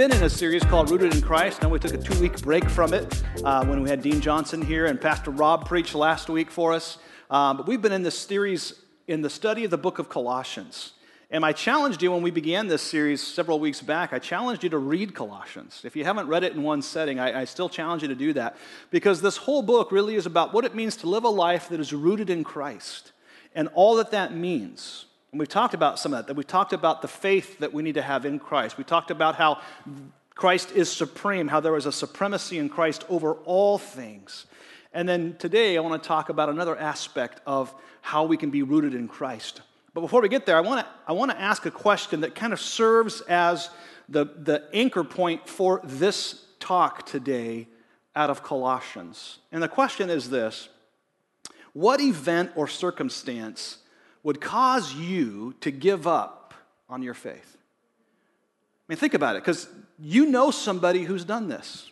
been in a series called Rooted in Christ. Now we took a two week break from it uh, when we had Dean Johnson here and Pastor Rob preached last week for us. Um, but we've been in this series in the study of the book of Colossians. And I challenged you when we began this series several weeks back, I challenged you to read Colossians. If you haven't read it in one setting, I, I, still challenge you to do that because this whole book really is about what it means to live a life that is rooted in Christ and all that that means. And we've talked about some of that, that we talked about the faith that we need to have in Christ. We talked about how Christ is supreme, how there is a supremacy in Christ over all things. And then today, I want to talk about another aspect of how we can be rooted in Christ. But before we get there, I want to, I want to ask a question that kind of serves as the, the anchor point for this talk today out of Colossians. And the question is this What event or circumstance would cause you to give up on your faith? I mean, think about it, because you know somebody who's done this.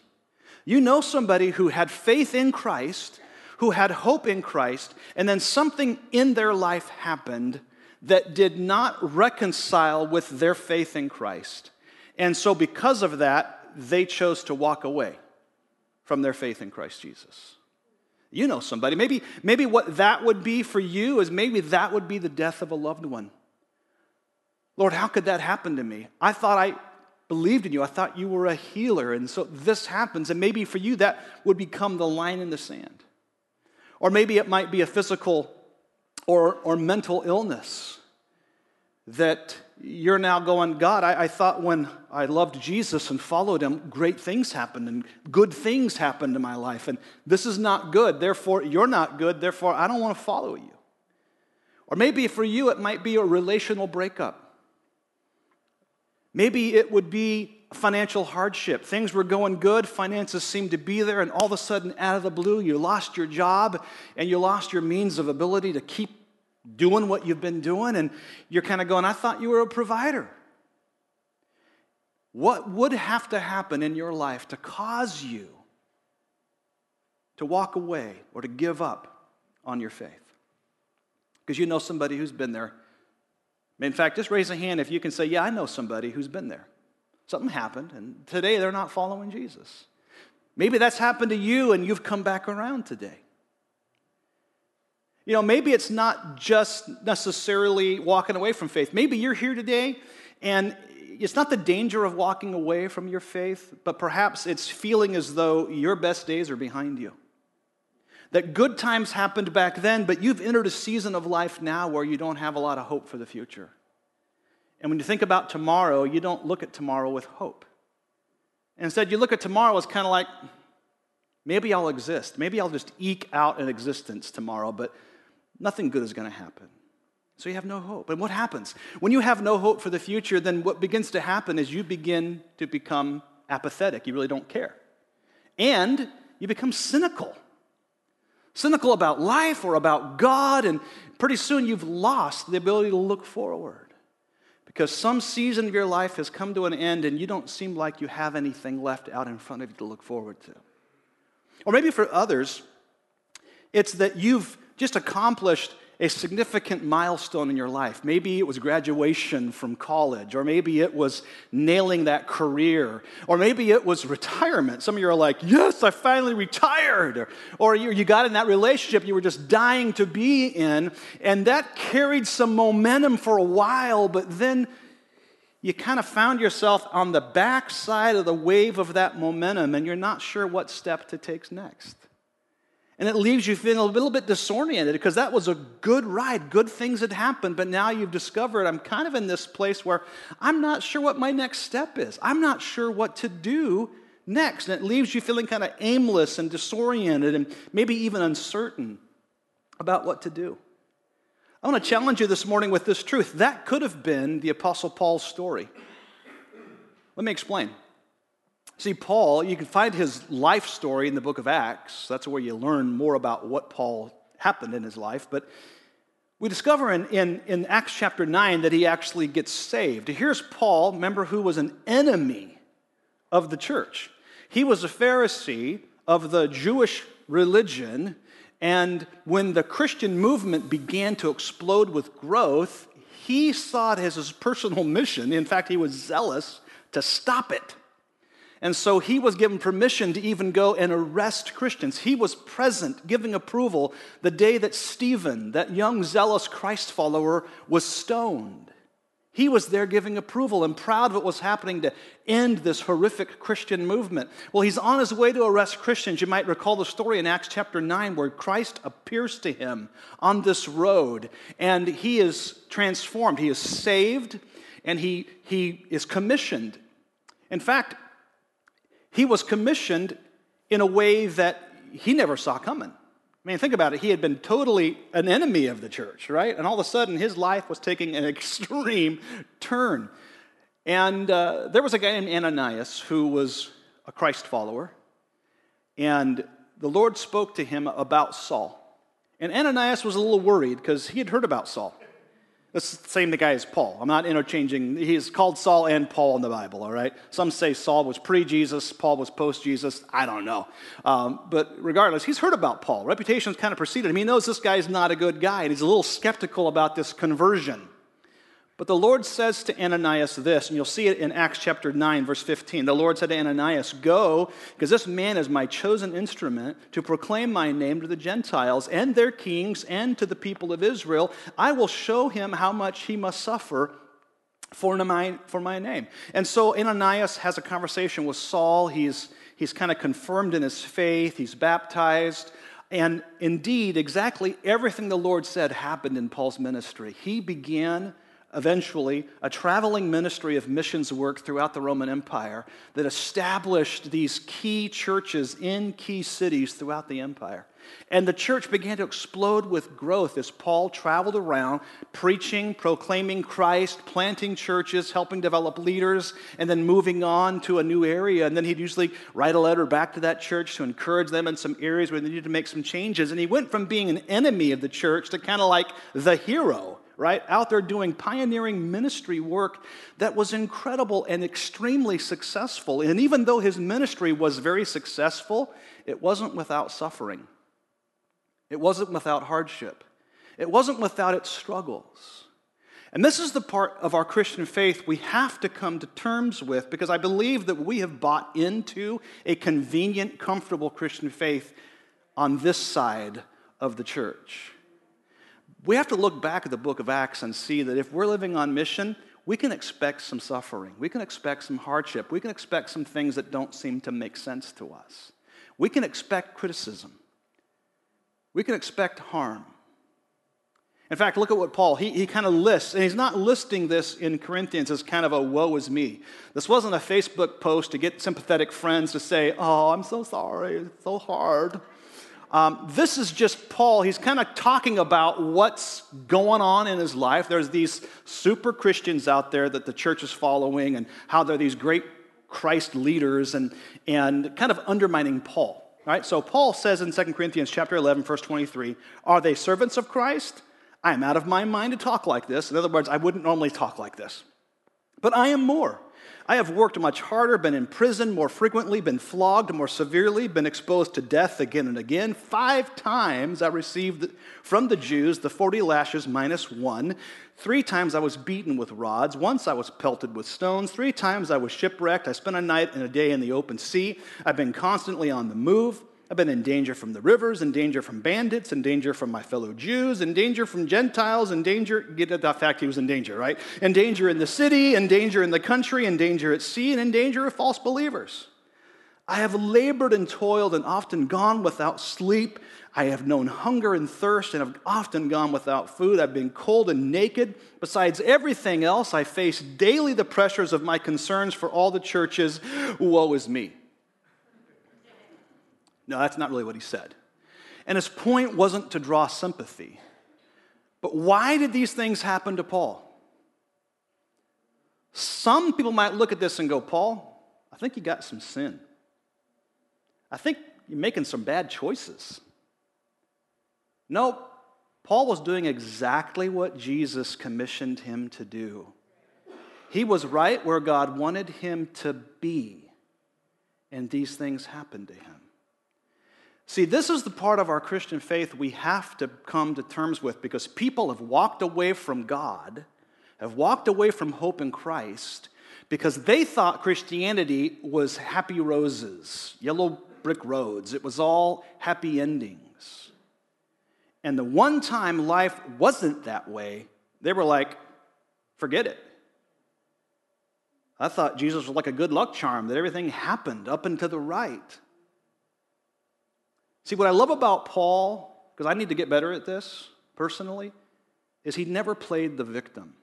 You know somebody who had faith in Christ, who had hope in Christ, and then something in their life happened that did not reconcile with their faith in Christ. And so, because of that, they chose to walk away from their faith in Christ Jesus. You know somebody. Maybe, maybe what that would be for you is maybe that would be the death of a loved one. Lord, how could that happen to me? I thought I believed in you. I thought you were a healer. And so this happens. And maybe for you, that would become the line in the sand. Or maybe it might be a physical or, or mental illness that you're now going, God, I, I, thought when I loved Jesus and followed him, great things happened and good things happened in my life. And this is not good. Therefore, you're not good. Therefore, I don't want to follow you. Or maybe for you, it might be a relational breakup. Maybe it would be financial hardship. Things were going good, finances seemed to be there, and all of a sudden, out of the blue, you lost your job and you lost your means of ability to keep doing what you've been doing, and you're kind of going, I thought you were a provider. What would have to happen in your life to cause you to walk away or to give up on your faith? Because you know somebody who's been there. In fact, just raise a hand if you can say, Yeah, I know somebody who's been there. Something happened, and today they're not following Jesus. Maybe that's happened to you, and you've come back around today. You know, maybe it's not just necessarily walking away from faith. Maybe you're here today and it's not the danger of walking away from your faith, but perhaps it's feeling as though your best days are behind you. That good times happened back then, but you've entered a season of life now where you don't have a lot of hope for the future. And when you think about tomorrow, you don't look at tomorrow with hope. Instead, you look at tomorrow as kind of like, maybe I'll exist. Maybe I'll just eke out an existence tomorrow, but nothing good is going to happen. So you have no hope. And what happens? When you have no hope for the future, then what begins to happen is you begin to become apathetic. You really don't care. And you become cynical. Cynical about life or about God, and pretty soon you've lost the ability to look forward. Because some season of your life has come to an end and you don't seem like you have anything left out in front of you to look forward to. Or maybe for others, it's that you've just accomplished a significant milestone in your life. Maybe it was graduation from college, or maybe it was nailing that career, or maybe it was retirement. Some of you are like, Yes, I finally retired. Or, you, you got in that relationship you were just dying to be in, and that carried some momentum for a while, but then you kind of found yourself on the backside of the wave of that momentum, and you're not sure what step to take next. And it leaves you feeling a little bit disoriented because that was a good ride. Good things had happened, but now you've discovered I'm kind of in this place where I'm not sure what my next step is. I'm not sure what to do next. And it leaves you feeling kind of aimless and disoriented and maybe even uncertain about what to do. I want to challenge you this morning with this truth. That could have been the Apostle Paul's story. Let me explain. See, Paul, you can find his life story in the book of Acts. That's where you learn more about what Paul happened in his life. But we discover in, in, in Acts chapter 9 that he actually gets saved. Here's Paul, remember, who was an enemy of the church. He was a Pharisee of the Jewish religion. And when the Christian movement began to explode with growth, he saw it as his personal mission. In fact, he was zealous to stop it. And so he was given permission to even go and arrest Christians. He was present, giving approval, the day that Stephen, that young, zealous Christ follower, was stoned. He was there giving approval and proud of what was happening to end this horrific Christian movement. Well, he's on his way to arrest Christians. You might recall the story in Acts chapter 9 where Christ appears to him on this road and he is transformed. He is saved and he, he is commissioned. In fact, he was commissioned in a way that he never saw coming. I mean, think about it. He had been totally an enemy of the church, right? And all of a sudden, his life was taking an extreme turn. And uh, there was a guy named Ananias who was a Christ follower. And the Lord spoke to him about Saul. And Ananias was a little worried because he had heard about Saul. It's the same the guy as Paul. I'm not interchanging. He's called Saul and Paul in the Bible, all right? Some say Saul was pre Jesus, Paul was post Jesus. I don't know. Um, but regardless, he's heard about Paul. Reputation's kind of preceded him. He knows this guy's not a good guy, and he's a little skeptical about this conversion. But the Lord says to Ananias this, and you'll see it in Acts chapter 9, verse 15. The Lord said to Ananias, Go, because this man is my chosen instrument to proclaim my name to the Gentiles and their kings and to the people of Israel. I will show him how much he must suffer for my, for my name. And so Ananias has a conversation with Saul. He's, he's kind of confirmed in his faith, he's baptized. And indeed, exactly everything the Lord said happened in Paul's ministry. He began eventually a traveling ministry of missions work throughout the Roman Empire that established these key churches in key cities throughout the empire. And the church began to explode with growth as Paul traveled around preaching, proclaiming Christ, planting churches, helping develop leaders, and then moving on to a new area. And then he'd usually write a letter back to that church to encourage them in some areas where they needed to make some changes. And he went from being an enemy of the church to kind of like the hero right? Out there doing pioneering ministry work that was incredible and extremely successful. And even though his ministry was very successful, it wasn't without suffering, it wasn't without hardship, it wasn't without its struggles. And this is the part of our Christian faith we have to come to terms with because I believe that we have bought into a convenient, comfortable Christian faith on this side of the church we have to look back at the book of Acts and see that if we're living on mission, we can expect some suffering. We can expect some hardship. We can expect some things that don't seem to make sense to us. We can expect criticism. We can expect harm. In fact, look at what Paul, he, he kind of lists, and he's not listing this in Corinthians as kind of a woe is me. This wasn't a Facebook post to get sympathetic friends to say, oh, I'm so sorry, it's so hard. Um, this is just Paul. He's kind of talking about what's going on in his life. There's these super Christians out there that the church is following, and how they're these great Christ leaders, and, and kind of undermining Paul. Right? So Paul says in 2 Corinthians chapter 11, verse 23, Are they servants of Christ? I am out of my mind to talk like this. In other words, I wouldn't normally talk like this. But I am more. I have worked much harder, been in prison more frequently, been flogged more severely, been exposed to death again and again. Five times I received from the Jews the 40 lashes minus one. Three times I was beaten with rods. Once I was pelted with stones. Three times I was shipwrecked. I spent a night and a day in the open sea. I've been constantly on the move. I've been in danger from the rivers, in danger from bandits, in danger from my fellow Jews, in danger from Gentiles, in danger, get at the fact he was in danger, right? In danger in the city, in danger in the country, in danger at sea, and in danger of false believers. I have labored and toiled and often gone without sleep. I have known hunger and thirst and have often gone without food. I've been cold and naked. Besides everything else, I face daily the pressures of my concerns for all the churches. Woe is me. No, that's not really what he said. And his point wasn't to draw sympathy. But why did these things happen to Paul? Some people might look at this and go, Paul, I think you got some sin. I think you're making some bad choices. No, Paul was doing exactly what Jesus commissioned him to do. He was right where God wanted him to be, and these things happened to him. See, this is the part of our Christian faith we have to come to terms with because people have walked away from God, have walked away from hope in Christ because they thought Christianity was happy roses, yellow brick roads. It was all happy endings. And the one time life wasn't that way, they were like, forget it. I thought Jesus was like a good luck charm, that everything happened up and to the right. See, what I love about Paul, because I need to get better at this personally, is he never played the victim.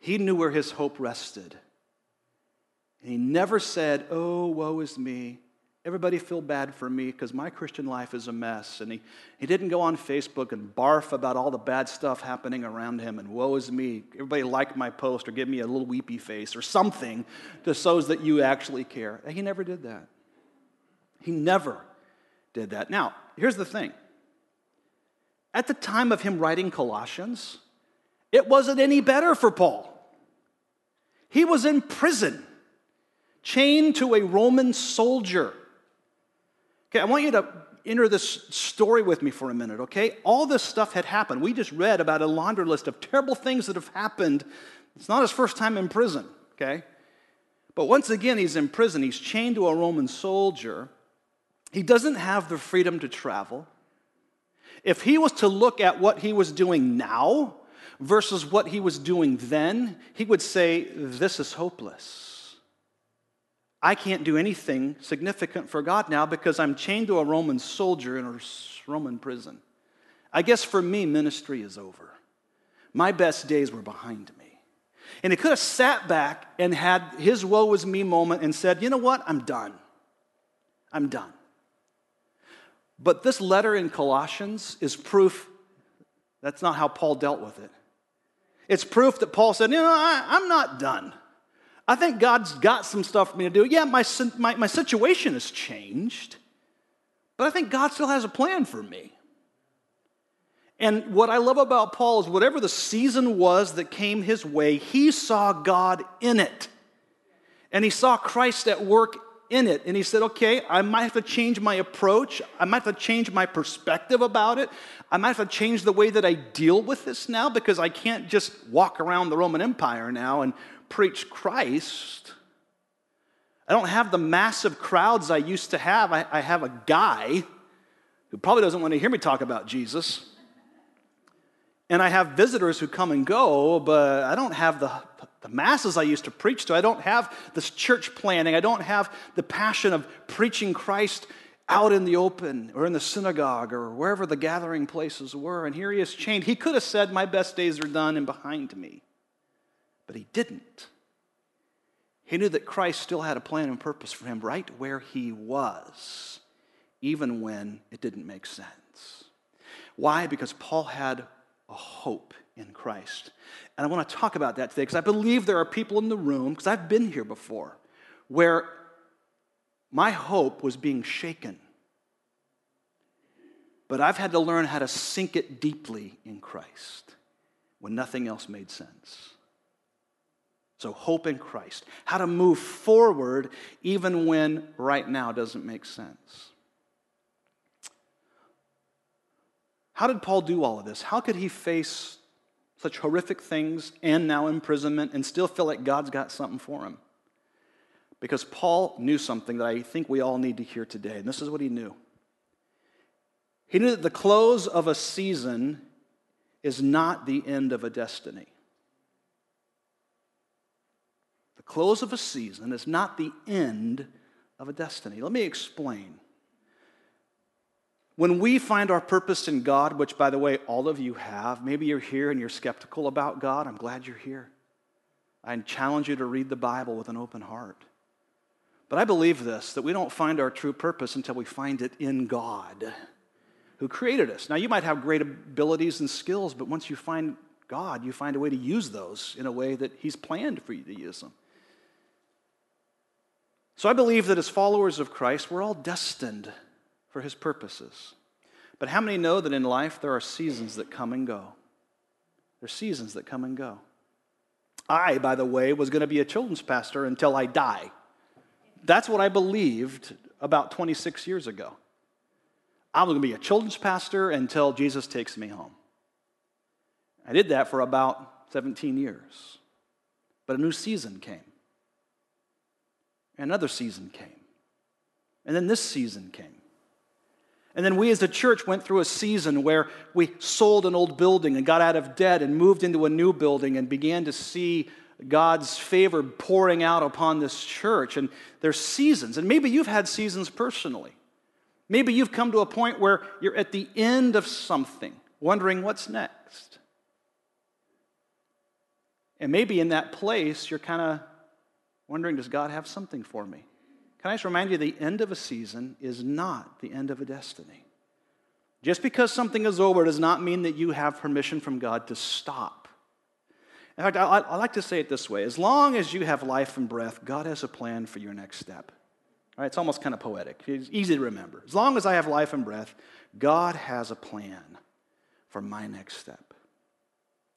He knew where his hope rested. And he never said, Oh, woe is me. Everybody feel bad for me because my Christian life is a mess. And he, he didn't go on Facebook and barf about all the bad stuff happening around him and woe is me. Everybody like my post or give me a little weepy face or something that shows that you actually care. He never did that. He never did that. Now, here's the thing. At the time of him writing Colossians, it wasn't any better for Paul. He was in prison, chained to a Roman soldier. Okay, I want you to enter this story with me for a minute, okay? All this stuff had happened. We just read about a laundry list of terrible things that have happened. It's not his first time in prison, okay? But once again, he's in prison. He's chained to a Roman soldier. He doesn't have the freedom to travel. If he was to look at what he was doing now versus what he was doing then, he would say, This is hopeless. I can't do anything significant for God now because I'm chained to a Roman soldier in a Roman prison. I guess for me, ministry is over. My best days were behind me. And he could have sat back and had his woe is me moment and said, you know what? I'm done. I'm done. But this letter in Colossians is proof that's not how Paul dealt with it. It's proof that Paul said, you know, I, I'm not done. I think God's got some stuff for me to do. Yeah, my, my, my situation has changed, but I think God still has a plan for me. And what I love about Paul is whatever the season was that came his way, he saw God in it. And he saw Christ at work in it. And he said, okay, I might have to change my approach. I might have to change my perspective about it. I might have to change the way that I deal with this now because I can't just walk around the Roman Empire now and preach Christ. I don't have the massive crowds I used to have. I, I have a guy who probably doesn't want to hear me talk about Jesus. And I have visitors who come and go, but I don't have the, the masses I used to preach to. I don't have this church planning. I don't have the passion of preaching Christ out in the open or in the synagogue or wherever the gathering places were. And here he is chained. He could have said, My best days are done and behind me. But he didn't. He knew that Christ still had a plan and purpose for him right where he was, even when it didn't make sense. Why? Because Paul had a hope in Christ. And I want to talk about that today because I believe there are people in the room, because I've been here before, where my hope was being shaken. But I've had to learn how to sink it deeply in Christ when nothing else made sense. So, hope in Christ. How to move forward even when right now doesn't make sense. How did Paul do all of this? How could he face such horrific things and now imprisonment and still feel like God's got something for him? Because Paul knew something that I think we all need to hear today, and this is what he knew. He knew that the close of a season is not the end of a destiny. The close of a season is not the end of a destiny. Let me explain. When we find our purpose in God, which, by the way, all of you have, maybe you're here and you're skeptical about God. I'm glad you're here. I challenge you to read the Bible with an open heart. But I believe this that we don't find our true purpose until we find it in God who created us. Now, you might have great abilities and skills, but once you find God, you find a way to use those in a way that He's planned for you to use them. So I believe that as followers of Christ, we're all destined for his purposes. But how many know that in life there are seasons that come and go? There's seasons that come and go. I, by the way, was going to be a children's pastor until I die. That's what I believed about 26 years ago. I was going to be a children's pastor until Jesus takes me home. I did that for about 17 years. But a new season came. Another season came. And then this season came. And then we as a church went through a season where we sold an old building and got out of debt and moved into a new building and began to see God's favor pouring out upon this church. And there's seasons. And maybe you've had seasons personally. Maybe you've come to a point where you're at the end of something, wondering what's next. And maybe in that place, you're kind of wondering, does God have something for me? Can I just remind you, the end of a season is not the end of a destiny. Just because something is over does not mean that you have permission from God to stop. In fact, I, I, like to say it this way as long as you have life and breath, God has a plan for your next step. Right, it's almost kind of poetic, it's easy to remember. As long as I have life and breath, God has a plan for my next step.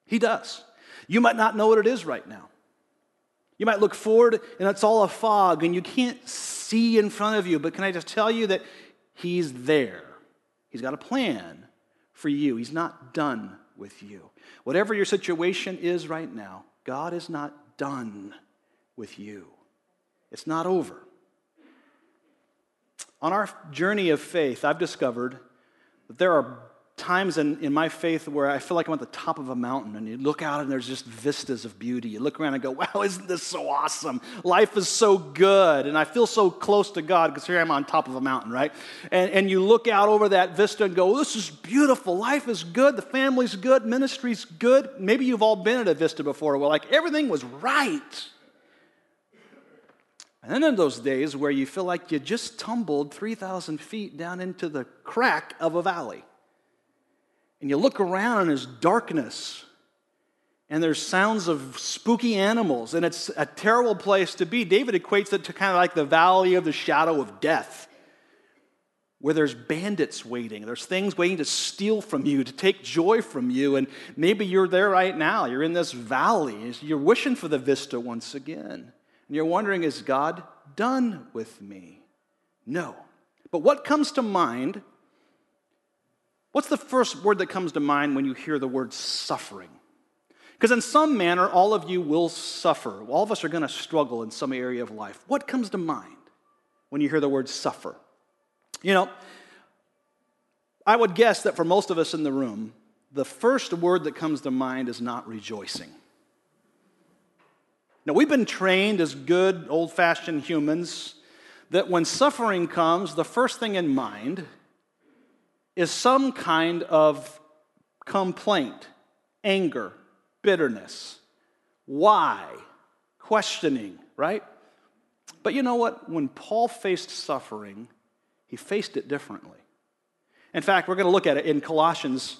He does. You might not know what it is right now. You might look forward and it's all a fog and you can't see in front of you, but can I just tell you that He's there? He's got a plan for you. He's not done with you. Whatever your situation is right now, God is not done with you. It's not over. On our journey of faith, I've discovered that there are times in, in my faith where I feel like I'm at the top of a mountain and you look out and there's just vistas of beauty. You look around and go, wow, isn't this so awesome? Life is so good. And I feel so close to God because here I'm on top of a mountain, right? And, and you look out over that vista and go, this is beautiful. Life is good. The family's good. Ministry's good. Maybe you've all been at a vista before where like everything was right. And then in those days where you feel like you just tumbled 3,000 feet down into the crack of a valley and you look around and there's darkness and there's sounds of spooky animals and it's a terrible place to be. David equates it to kind of like the valley of the shadow of death where there's bandits waiting. There's things waiting to steal from you to take joy from you. And maybe you're there right now. You're in this valley. You're wishing for the vista once again. And you're wondering is god done with me? No. But what comes to mind What's the first word that comes to mind when you hear the word suffering? Because in some manner, all of you will suffer. All of us are going to struggle in some area of life. What comes to mind when you hear the word suffer? You know, I would guess that for most of us in the room, the first word that comes to mind is not rejoicing. Now, we've been trained as good, old fashioned humans that when suffering comes, the first thing in mind is some kind of complaint, anger, bitterness. Why? Questioning, right? But you know what? When Paul faced suffering, he faced it differently. In fact, we're going to look at it in Colossians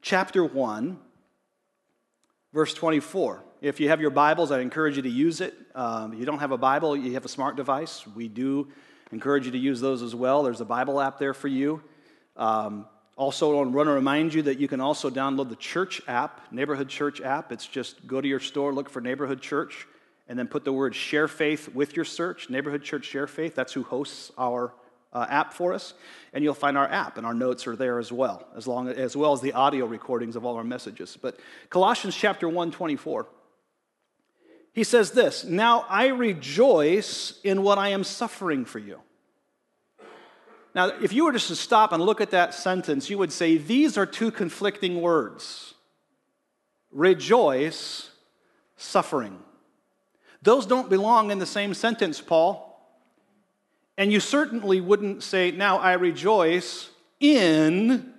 chapter 1, verse 24. If you have your Bibles, I encourage you to use it. Um, if you don't have a Bible, you have a smart device. We do encourage you to use those as well. There's a Bible app there for you. Um, also, I want to remind you that you can also download the church app, Neighborhood Church app. It's just go to your store, look for Neighborhood Church, and then put the word share faith with your search. Neighborhood Church Share Faith, that's who hosts our uh, app for us. And you'll find our app, and our notes are there as well, as, long, as well as the audio recordings of all our messages. But Colossians chapter 1, 24. He says this Now I rejoice in what I am suffering for you now, if you were just to stop and look at that sentence, you would say these are two conflicting words rejoice, suffering. Those don't belong in the same sentence, Paul. And you certainly wouldn't say, Now I rejoice in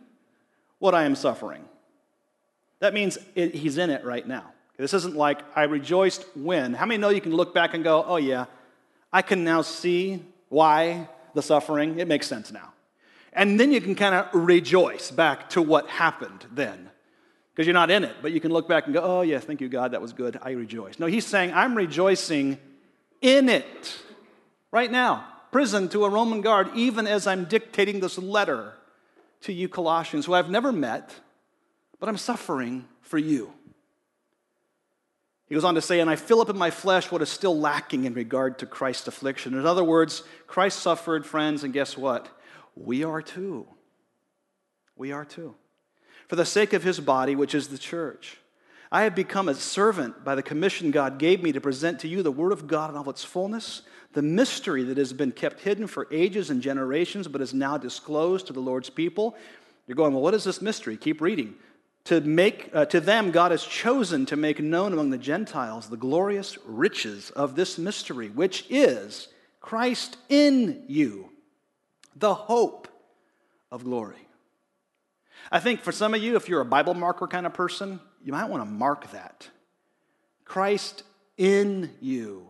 what I am suffering. That means it, he's in it right now. This isn't like I rejoiced when. How many know you can look back and go, Oh, yeah, I can now see why the suffering. It makes sense now. And then you can kind of rejoice back to what happened then. Because you're not in it, but you can look back and go, oh, yeah, thank you, God, that was good. I rejoice. No, he's saying, I'm rejoicing in it right now. Prison to a Roman guard, even as I'm dictating this letter to you, Colossians, who I've never met, but I'm suffering for you. He goes on to say, and I fill up in my flesh what is still lacking in regard to Christ's affliction. In other words, Christ suffered, friends, and guess what? We are too. We are too. For the sake of his body, which is the church. I have become a servant by the commission God gave me to present to you the Word of God in all its fullness, the mystery that has been kept hidden for ages and generations, but is now disclosed to the Lord's people. You're going, well, what is this mystery? Keep reading. To, make, uh, to them, God has chosen to make known among the Gentiles the glorious riches of this mystery, which is Christ in you, the hope of glory. I think for some of you, if you're a Bible marker kind of person, you might want to mark that. Christ in you,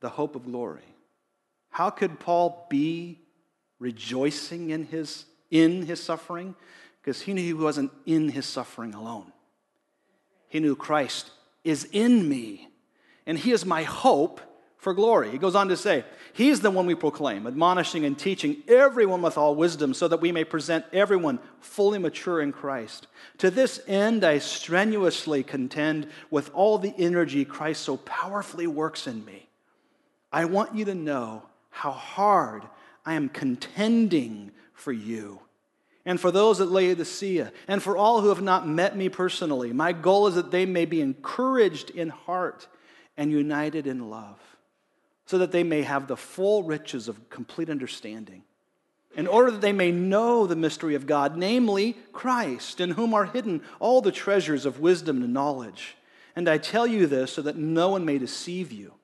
the hope of glory. How could Paul be rejoicing in his, in his suffering? Because he knew he wasn't in his suffering alone. He knew Christ is in me, and he is my hope for glory. He goes on to say, He's the one we proclaim, admonishing and teaching everyone with all wisdom, so that we may present everyone fully mature in Christ. To this end, I strenuously contend with all the energy Christ so powerfully works in me. I want you to know how hard I am contending for you and for those at Laodicea, and for all who have not met me personally. My goal is that they may be encouraged in heart and united in love so that they may have the full riches of complete understanding, in order that they may know the mystery of God, namely Christ, in whom are hidden all the treasures of wisdom and knowledge. And I tell you this so that no one may deceive you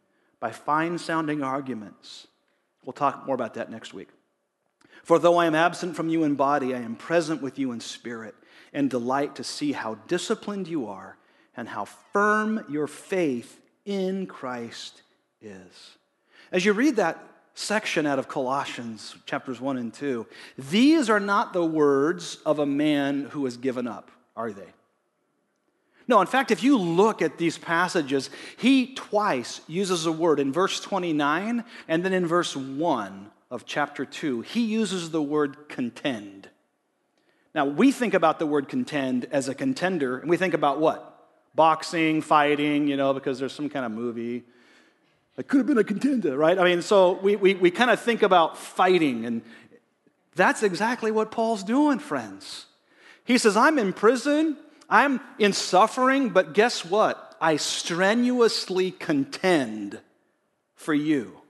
by fine sounding arguments. We'll talk more about that next week. For though I am absent from you in body, I am present with you in spirit, and delight to see how disciplined you are and how firm your faith in Christ is. As you read that section out of Colossians chapters 1 and 2, these are not the words of a man who has given up, are they? No, in fact, if you look at these passages, he twice uses a word in verse 29 and then in verse 1 of chapter 2, he uses the word contend. Now, we think about the word contend as a contender, and we think about what? Boxing, fighting, you know, because there's some kind of movie I could have been a contender, right? I mean, so we, we, we kind of think about fighting, and that's exactly what Paul's doing, friends. He says, I'm in prison, I'm in suffering, but guess what? I strenuously contend for you.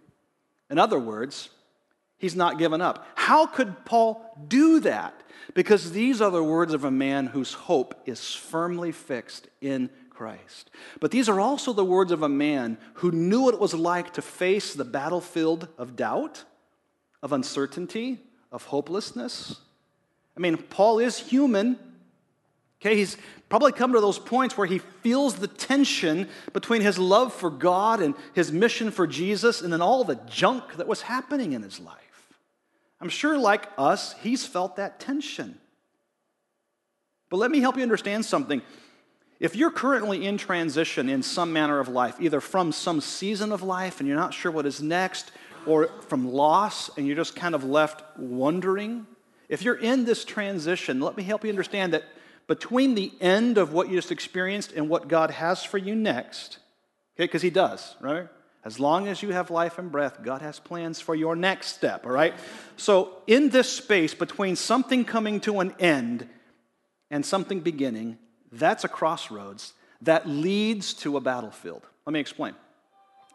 In other words, he's not given up. How could Paul do that? Because these are the words of a man whose hope is firmly fixed in Christ. But these are also the words of a man who knew what it was like to face the battlefield of doubt, of uncertainty, of hopelessness. I mean, Paul is human. Okay, he's probably come to those points where he feels the tension between his love for God and his mission for Jesus and then all the junk that was happening in his life. I'm sure, like us, he's felt that tension. But let me help you understand something. If you're currently in transition in some manner of life, either from some season of life and you're not sure what is next, or from loss and you're just kind of left wondering, if you're in this transition, let me help you understand that between the end of what you just experienced and what God has for you next, okay, because He does, right? As long as you have life and breath, God has plans for your next step, all right? So, in this space between something coming to an end and something beginning, that's a crossroads that leads to a battlefield. Let me explain.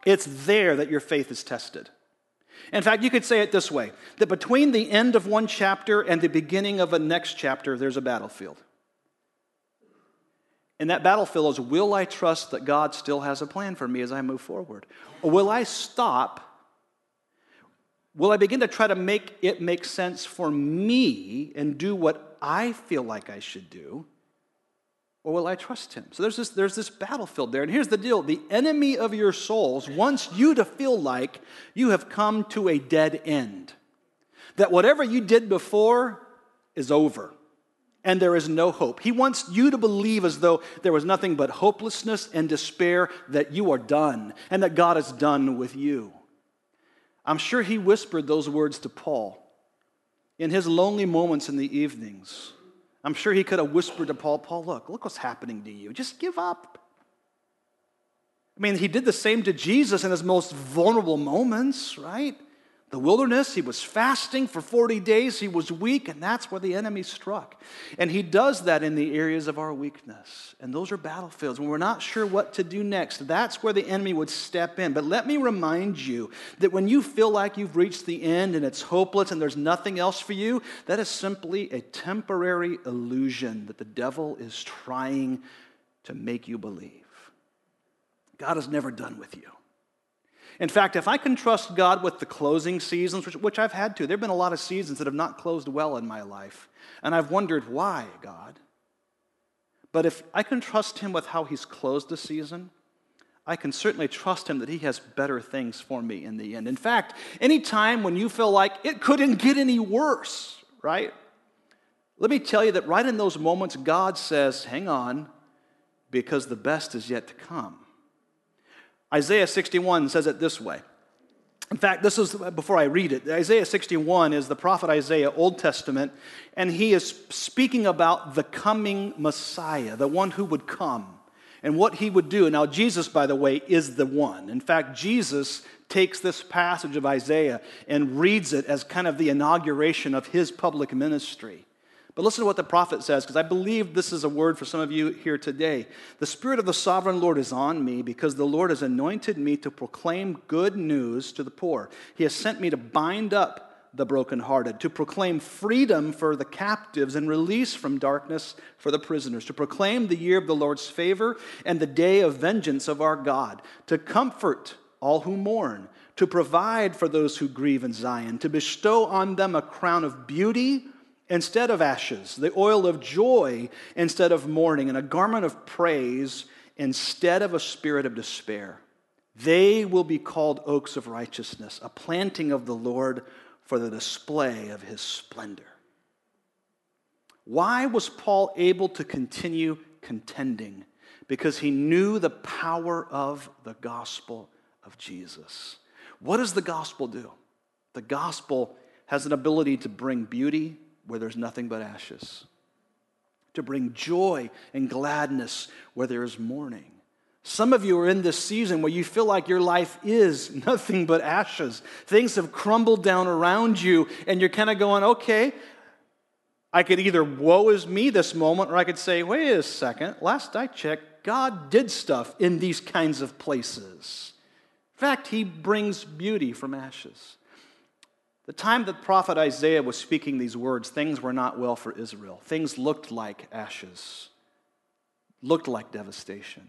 It's there that your faith is tested. In fact, you could say it this way that between the end of one chapter and the beginning of a next chapter, there's a battlefield. And that battlefield is will I trust that God still has a plan for me as I move forward? Or will I stop? Will I begin to try to make it make sense for me and do what I feel like I should do? or will I trust him? So there's this, there's this battlefield there. And here's the deal the enemy of your souls wants you to feel like you have come to a dead end. That whatever you did before is over and there is no hope. He wants you to believe as though there was nothing but hopelessness and despair, that you are done and that God is done with you. I'm sure he whispered those words to Paul in his lonely moments in the evenings I'm sure he could have whispered to Paul, Paul, look, look what's happening to you. Just give up. I mean, he did the same to Jesus in his most vulnerable moments, right? The wilderness, he was fasting for 40 days, he was weak, and that's where the enemy struck. And he does that in the areas of our weakness. And those are battlefields. When we're not sure what to do next, that's where the enemy would step in. But let me remind you that when you feel like you've reached the end and it's hopeless and there's nothing else for you, that is simply a temporary illusion that the devil is trying to make you believe. God is never done with you. In fact, if I can trust God with the closing seasons, which, which, I've had to, there have been a lot of seasons that have not closed well in my life. And I've wondered, why, God? But if I can trust Him with how He's closed a season, I can certainly trust Him that He has better things for me in the end. In fact, any time when you feel like it couldn't get any worse, right? Let me tell you that right in those moments, God says, hang on, because the best is yet to come. Isaiah 61 says it this way. In fact, this is before I read it. Isaiah 61 is the prophet Isaiah, Old Testament, and he is speaking about the coming Messiah, the one who would come, and what he would do. Now, Jesus, by the way, is the one. In fact, Jesus takes this passage of Isaiah and reads it as kind of the inauguration of his public ministry. But listen to what the prophet says, because I believe this is a word for some of you here today. The Spirit of the sovereign Lord is on me, because the Lord has anointed me to proclaim good news to the poor. He has sent me to bind up the brokenhearted, to proclaim freedom for the captives and release from darkness for the prisoners, to proclaim the year of the Lord's favor and the day of vengeance of our God, to comfort all who mourn, to provide for those who grieve in Zion, to bestow on them a crown of beauty instead of ashes, the oil of joy instead of mourning, and a garment of praise instead of a spirit of despair. They will be called oaks of righteousness, a planting of the Lord for the display of his splendor. Why was Paul able to continue contending? Because he knew the power of the gospel of Jesus. What does the gospel do? The gospel has an ability to bring beauty where there's nothing but ashes, to bring joy and gladness where there is mourning. Some of you are in this season where you feel like your life is nothing but ashes. Things have crumbled down around you, and you're kind of going, okay, I could either woe is me this moment, or I could say, wait a second, last I checked, God did stuff in these kinds of places. In fact, He brings beauty from ashes. The time that prophet Isaiah was speaking these words, things were not well for Israel. Things looked like ashes, looked like devastation.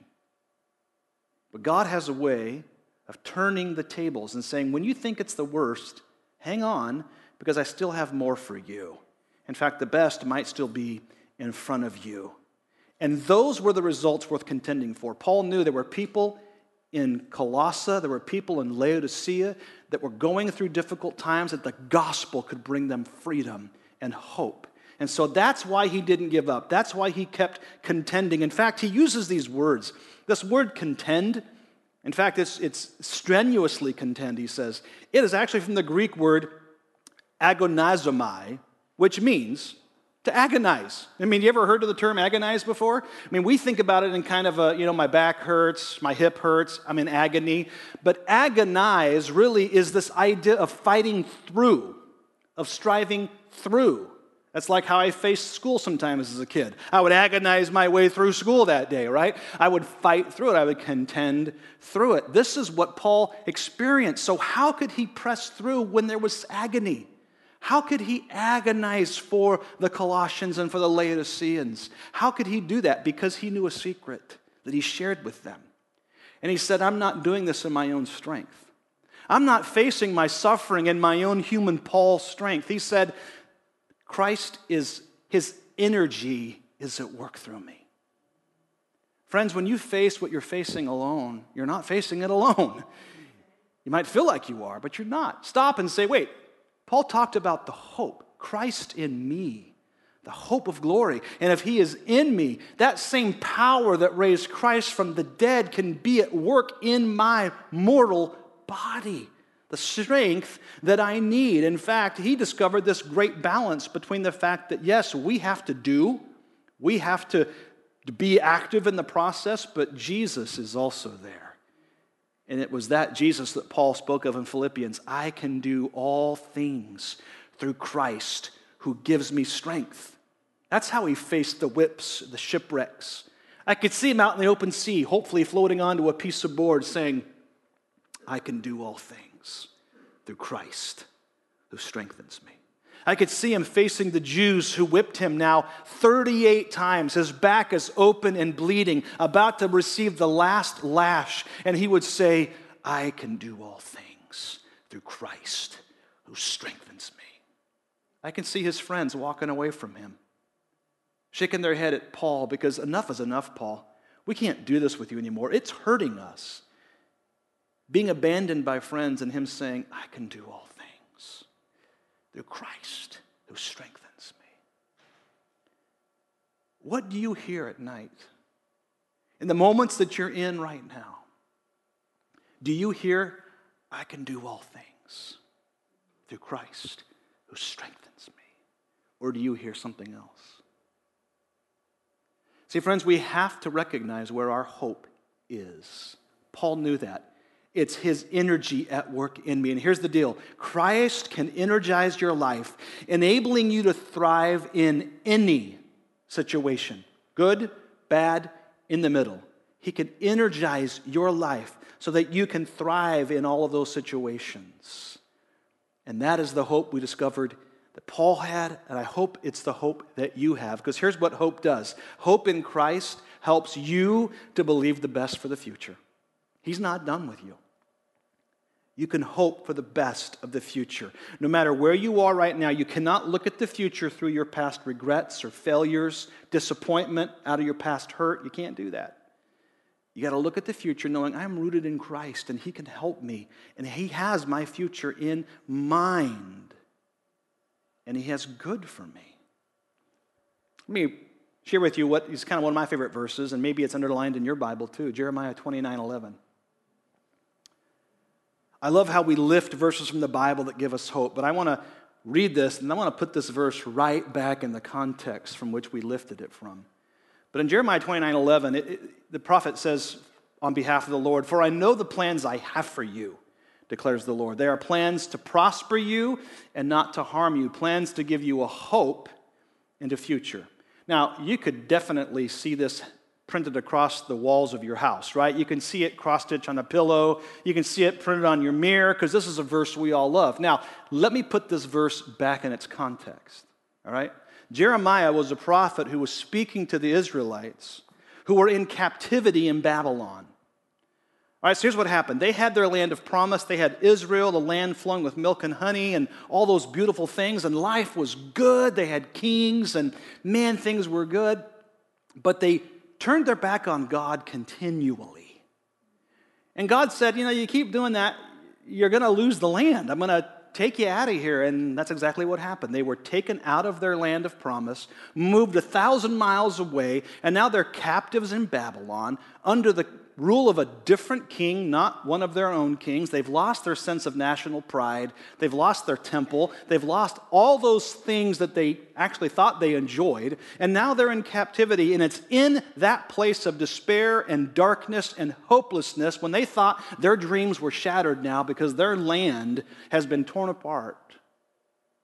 But God has a way of turning the tables and saying, when you think it's the worst, hang on, because I still have more for you. In fact, the best might still be in front of you. And those were the results worth contending for. Paul knew there were people in Colossae, there were people in Laodicea that were going through difficult times, that the gospel could bring them freedom and hope. And so that's why he didn't give up. That's why he kept contending. In fact, he uses these words. This word contend, in fact, it's, it's strenuously contend, he says. It is actually from the Greek word agonizomai, which means to agonize. I mean, you ever heard of the term agonize before? I mean, we think about it in kind of a, you know, my back hurts, my hip hurts, I'm in agony. But agonize really is this idea of fighting through, of striving through. That's like how I faced school sometimes as a kid. I would agonize my way through school that day, right? I would fight through it, I would contend through it. This is what Paul experienced. So, how could he press through when there was agony? How could he agonize for the Colossians and for the Laodiceans? How could he do that? Because he knew a secret that he shared with them. And he said, I'm not doing this in my own strength. I'm not facing my suffering in my own human Paul strength. He said, Christ is, his energy is at work through me. Friends, when you face what you're facing alone, you're not facing it alone. You might feel like you are, but you're not. Stop and say, wait, Paul talked about the hope, Christ in me, the hope of glory. And if he is in me, that same power that raised Christ from the dead can be at work in my mortal body. The strength that I need. In fact, he discovered this great balance between the fact that, yes, we have to do, we have to be active in the process, but Jesus is also there. And it was that Jesus that Paul spoke of in Philippians I can do all things through Christ who gives me strength. That's how he faced the whips, the shipwrecks. I could see him out in the open sea, hopefully floating onto a piece of board, saying, I can do all things through Christ who strengthens me. I could see him facing the Jews who whipped him now 38 times. His back is open and bleeding, about to receive the last lash. And he would say, I can do all things through Christ who strengthens me. I can see his friends walking away from him, shaking their head at Paul because enough is enough, Paul. We can't do this with you anymore. It's hurting us. Being abandoned by friends and him saying, I can do all things through Christ who strengthens me. What do you hear at night? In the moments that you're in right now, do you hear, I can do all things through Christ who strengthens me? Or do you hear something else? See, friends, we have to recognize where our hope is. Paul knew that. It's his energy at work in me. And here's the deal Christ can energize your life, enabling you to thrive in any situation good, bad, in the middle. He can energize your life so that you can thrive in all of those situations. And that is the hope we discovered that Paul had, and I hope it's the hope that you have. Because here's what hope does hope in Christ helps you to believe the best for the future. He's not done with you. You can hope for the best of the future. No matter where you are right now, you cannot look at the future through your past regrets or failures, disappointment out of your past hurt. You can't do that. You got to look at the future knowing I'm rooted in Christ and He can help me and He has my future in mind and He has good for me. Let me share with you what is kind of one of my favorite verses, and maybe it's underlined in your Bible too Jeremiah 29 11. I love how we lift verses from the Bible that give us hope, but I want to read this and I want to put this verse right back in the context from which we lifted it from. But in Jeremiah 29 11, it, it, the prophet says on behalf of the Lord, For I know the plans I have for you, declares the Lord. They are plans to prosper you and not to harm you, plans to give you a hope and a future. Now, you could definitely see this printed across the walls of your house, right? You can see it cross stitched on a pillow. You can see it printed on your mirror because this is a verse we all love. Now, let me put this verse back in its context, all right? Jeremiah was a prophet who was speaking to the Israelites who were in captivity in Babylon. All right, so here's what happened. They had their land of promise. They had Israel, the land flowing with milk and honey, and all those beautiful things, and life was good. They had kings, and man, things were good. But they turned their back on God continually. And God said, You know, you keep doing that, you're going to lose the land. I'm going to take you out of here. And that's exactly what happened. They were taken out of their land of promise, moved a thousand miles away, and now they're captives in Babylon under the rule of a different king, not one of their own kings. They've lost their sense of national pride. They've lost their temple. They've lost all those things that they actually thought they enjoyed. And now they're in captivity. And it's in that place of despair and darkness and hopelessness when they thought their dreams were shattered now because their land has been torn apart.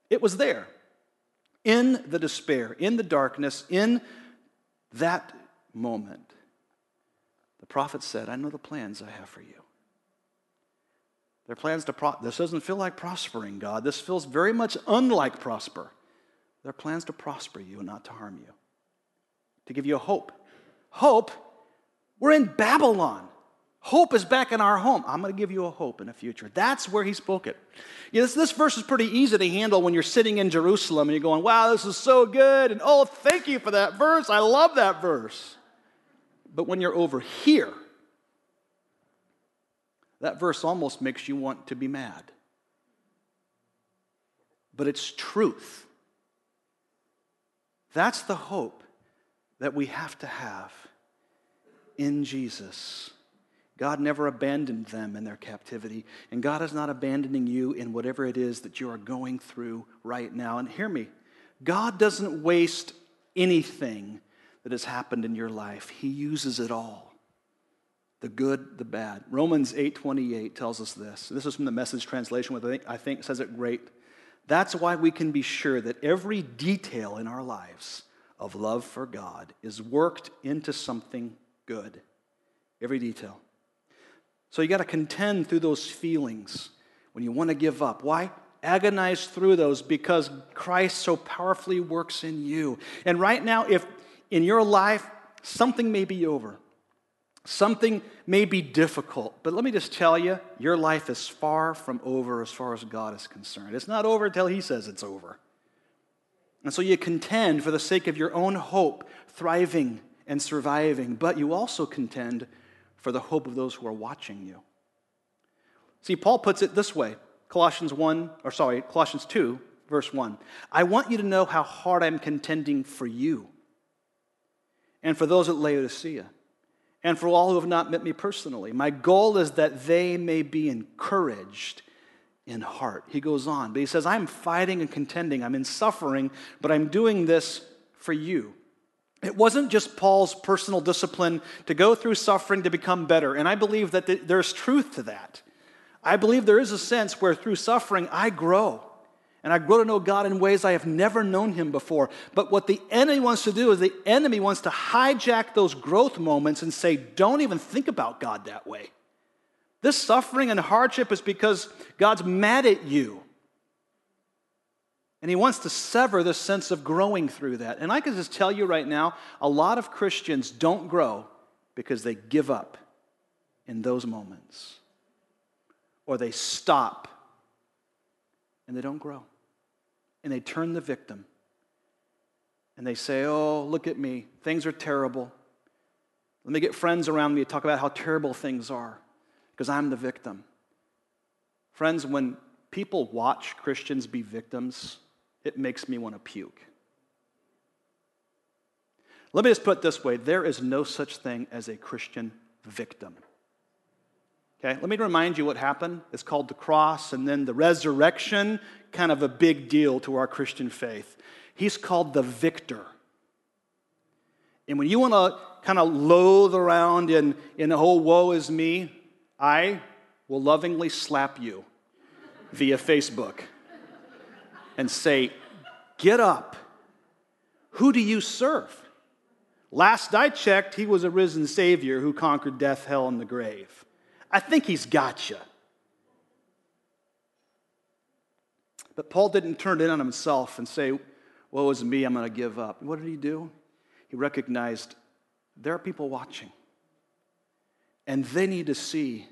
It was there. In the despair, in the darkness, in that moment the prophet said, I know the plans I have for you. Their plans to pro- this doesn't feel like prospering, God. This feels very much unlike prosper. Their plans to prosper you and not to harm you, to give you a hope. Hope? We're in Babylon. Hope is back in our home. I'm going to give you a hope in the future. That's where he spoke it. Know, this, this verse is pretty easy to handle when you're sitting in Jerusalem and you're going, wow, this is so good. And oh, thank you for that verse. I love that verse. But when you're over here, that verse almost makes you want to be mad. But it's truth. That's the hope that we have to have in Jesus. God never abandoned them in their captivity, and God is not abandoning you in whatever it is that you are going through right now. And hear me God doesn't waste anything that has happened in your life. He uses it all. the good, the bad. Romans 8:28 tells us this. This is from the message translation, which I think, I think says it great. That's why we can be sure that every detail in our lives of love for God is worked into something good. Every detail. So you got to contend through those feelings when you want to give up. Why? Agonize through those because Christ so powerfully works in you. And right now, if in your life something may be over, Something may be difficult, but let me just tell you, your life is far from over as far as God is concerned. It's not over until He says it's over. And so you contend for the sake of your own hope, thriving and surviving, but you also contend for the hope of those who are watching you. See, Paul puts it this way Colossians 1, or sorry, Colossians 2, verse 1. I want you to know how hard I'm contending for you and for those at Laodicea and for all who have not met me personally. My goal is that they may be encouraged in heart. He goes on, but he says, I'm fighting and contending, I'm in suffering, but I'm doing this for you. It wasn't just Paul's personal discipline to go through suffering to become better, and I believe that there's truth to that. I believe there is a sense where through suffering I grow. And I grow to know God in ways I have never known Him before. But what the enemy wants to do is the enemy wants to hijack those growth moments and say, don't even think about God that way. This suffering and hardship is because God's mad at you. And He wants to sever the sense of growing through that. And I can just tell you right now a lot of Christians don't grow because they give up in those moments or they stop and they don't grow and they turn the victim and they say, Oh, look at me. Things are terrible. Let me get friends around me to talk about how terrible things are because I'm the victim. Friends, when people watch Christians be victims, it makes me want to puke. Let me just put it this way there is no such thing as a Christian victim. Okay, let me remind you what happened. It's called the cross and then the resurrection, kind of a big deal to our Christian faith. He's called the victor. And when you want to kind of loathe around in, in the whole woe is me, I will lovingly slap you via Facebook and say, Get up. Who do you serve? Last I checked, he was a risen Savior who conquered death, hell, and the grave. I think he's got you. But Paul didn't turn it in on himself and say, Woe is me, I'm going to give up. What did he do? He recognized there are people watching, and they need to see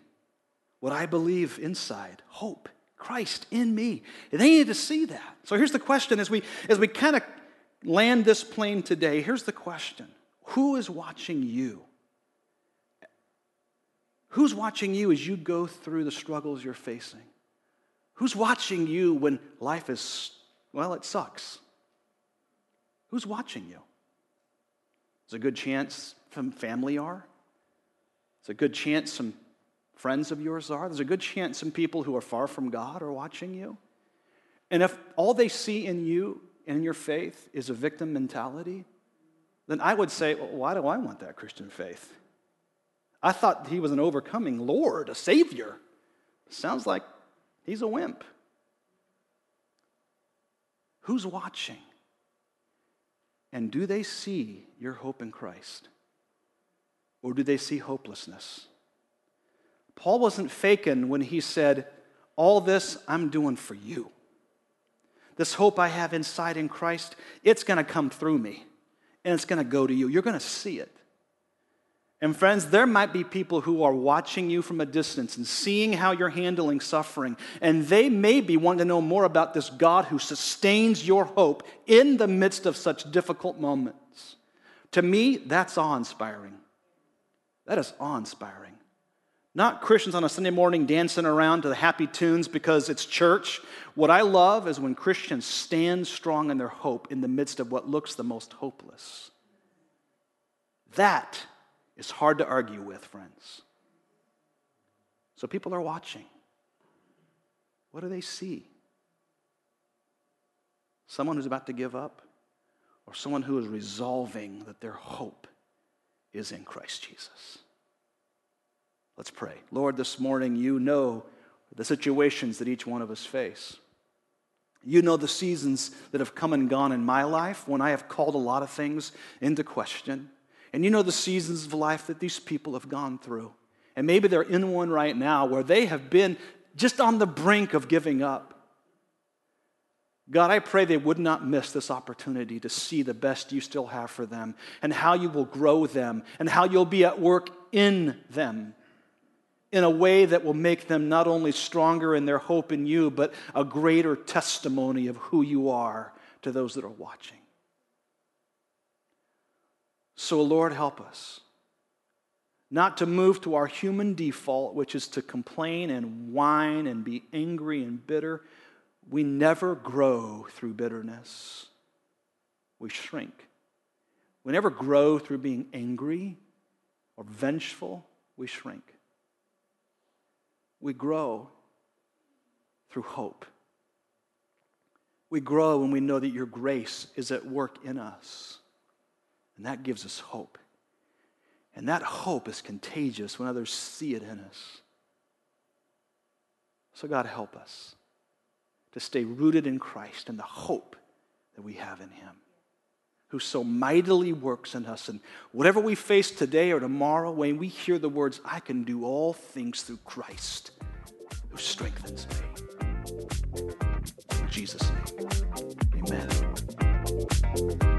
what I believe inside hope, Christ in me. They need to see that. So here's the question as we, as we kind of land this plane today, here's the question Who is watching you? Who's watching you as you go through the struggles you're facing? Who's watching you when life is, well, it sucks? Who's watching you? There's a good chance some family are. There's a good chance some friends of yours are. There's a good chance some people who are far from God are watching you. And if all they see in you and in your faith is a victim mentality, then I would say, well, why do I want that Christian faith? I thought he was an overcoming Lord, a Savior. Sounds like he's a wimp. Who's watching? And do they see your hope in Christ? Or do they see hopelessness? Paul wasn't faking when he said, All this I'm doing for you. This hope I have inside in Christ, it's going to come through me and it's going to go to you. You're going to see it. And friends, there might be people who are watching you from a distance and seeing how you're handling suffering, and they may be wanting to know more about this God who sustains your hope in the midst of such difficult moments. To me, that's awe inspiring. That is awe inspiring. Not Christians on a Sunday morning dancing around to the happy tunes because it's church. What I love is when Christians stand strong in their hope in the midst of what looks the most hopeless. That is hard to argue with, friends. So people are watching. What do they see? Someone who's about to give up, or someone who is resolving that their hope is in Christ Jesus? Let's pray. Lord, this morning you know the situations that each one of us face. You know the seasons that have come and gone in my life when I have called a lot of things into question. And you know the seasons of life that these people have gone through. And maybe they're in one right now where they have been just on the brink of giving up. God, I pray they would not miss this opportunity to see the best you still have for them and how you will grow them and how you'll be at work in them in a way that will make them not only stronger in their hope in you, but a greater testimony of who you are to those that are watching. So, Lord, help us not to move to our human default, which is to complain and whine and be angry and bitter we never grow through bitterness, we shrink. We never grow through being angry or vengeful, we shrink. We grow through hope. We grow when we know that your grace is at work in us. And that gives us hope. And that hope is contagious when others see it in us. So, God, help us to stay rooted in Christ and the hope that we have in Him, who so mightily works in us. And whatever we face today or tomorrow, when we hear the words, I can do all things through Christ who strengthens me. In Jesus' name.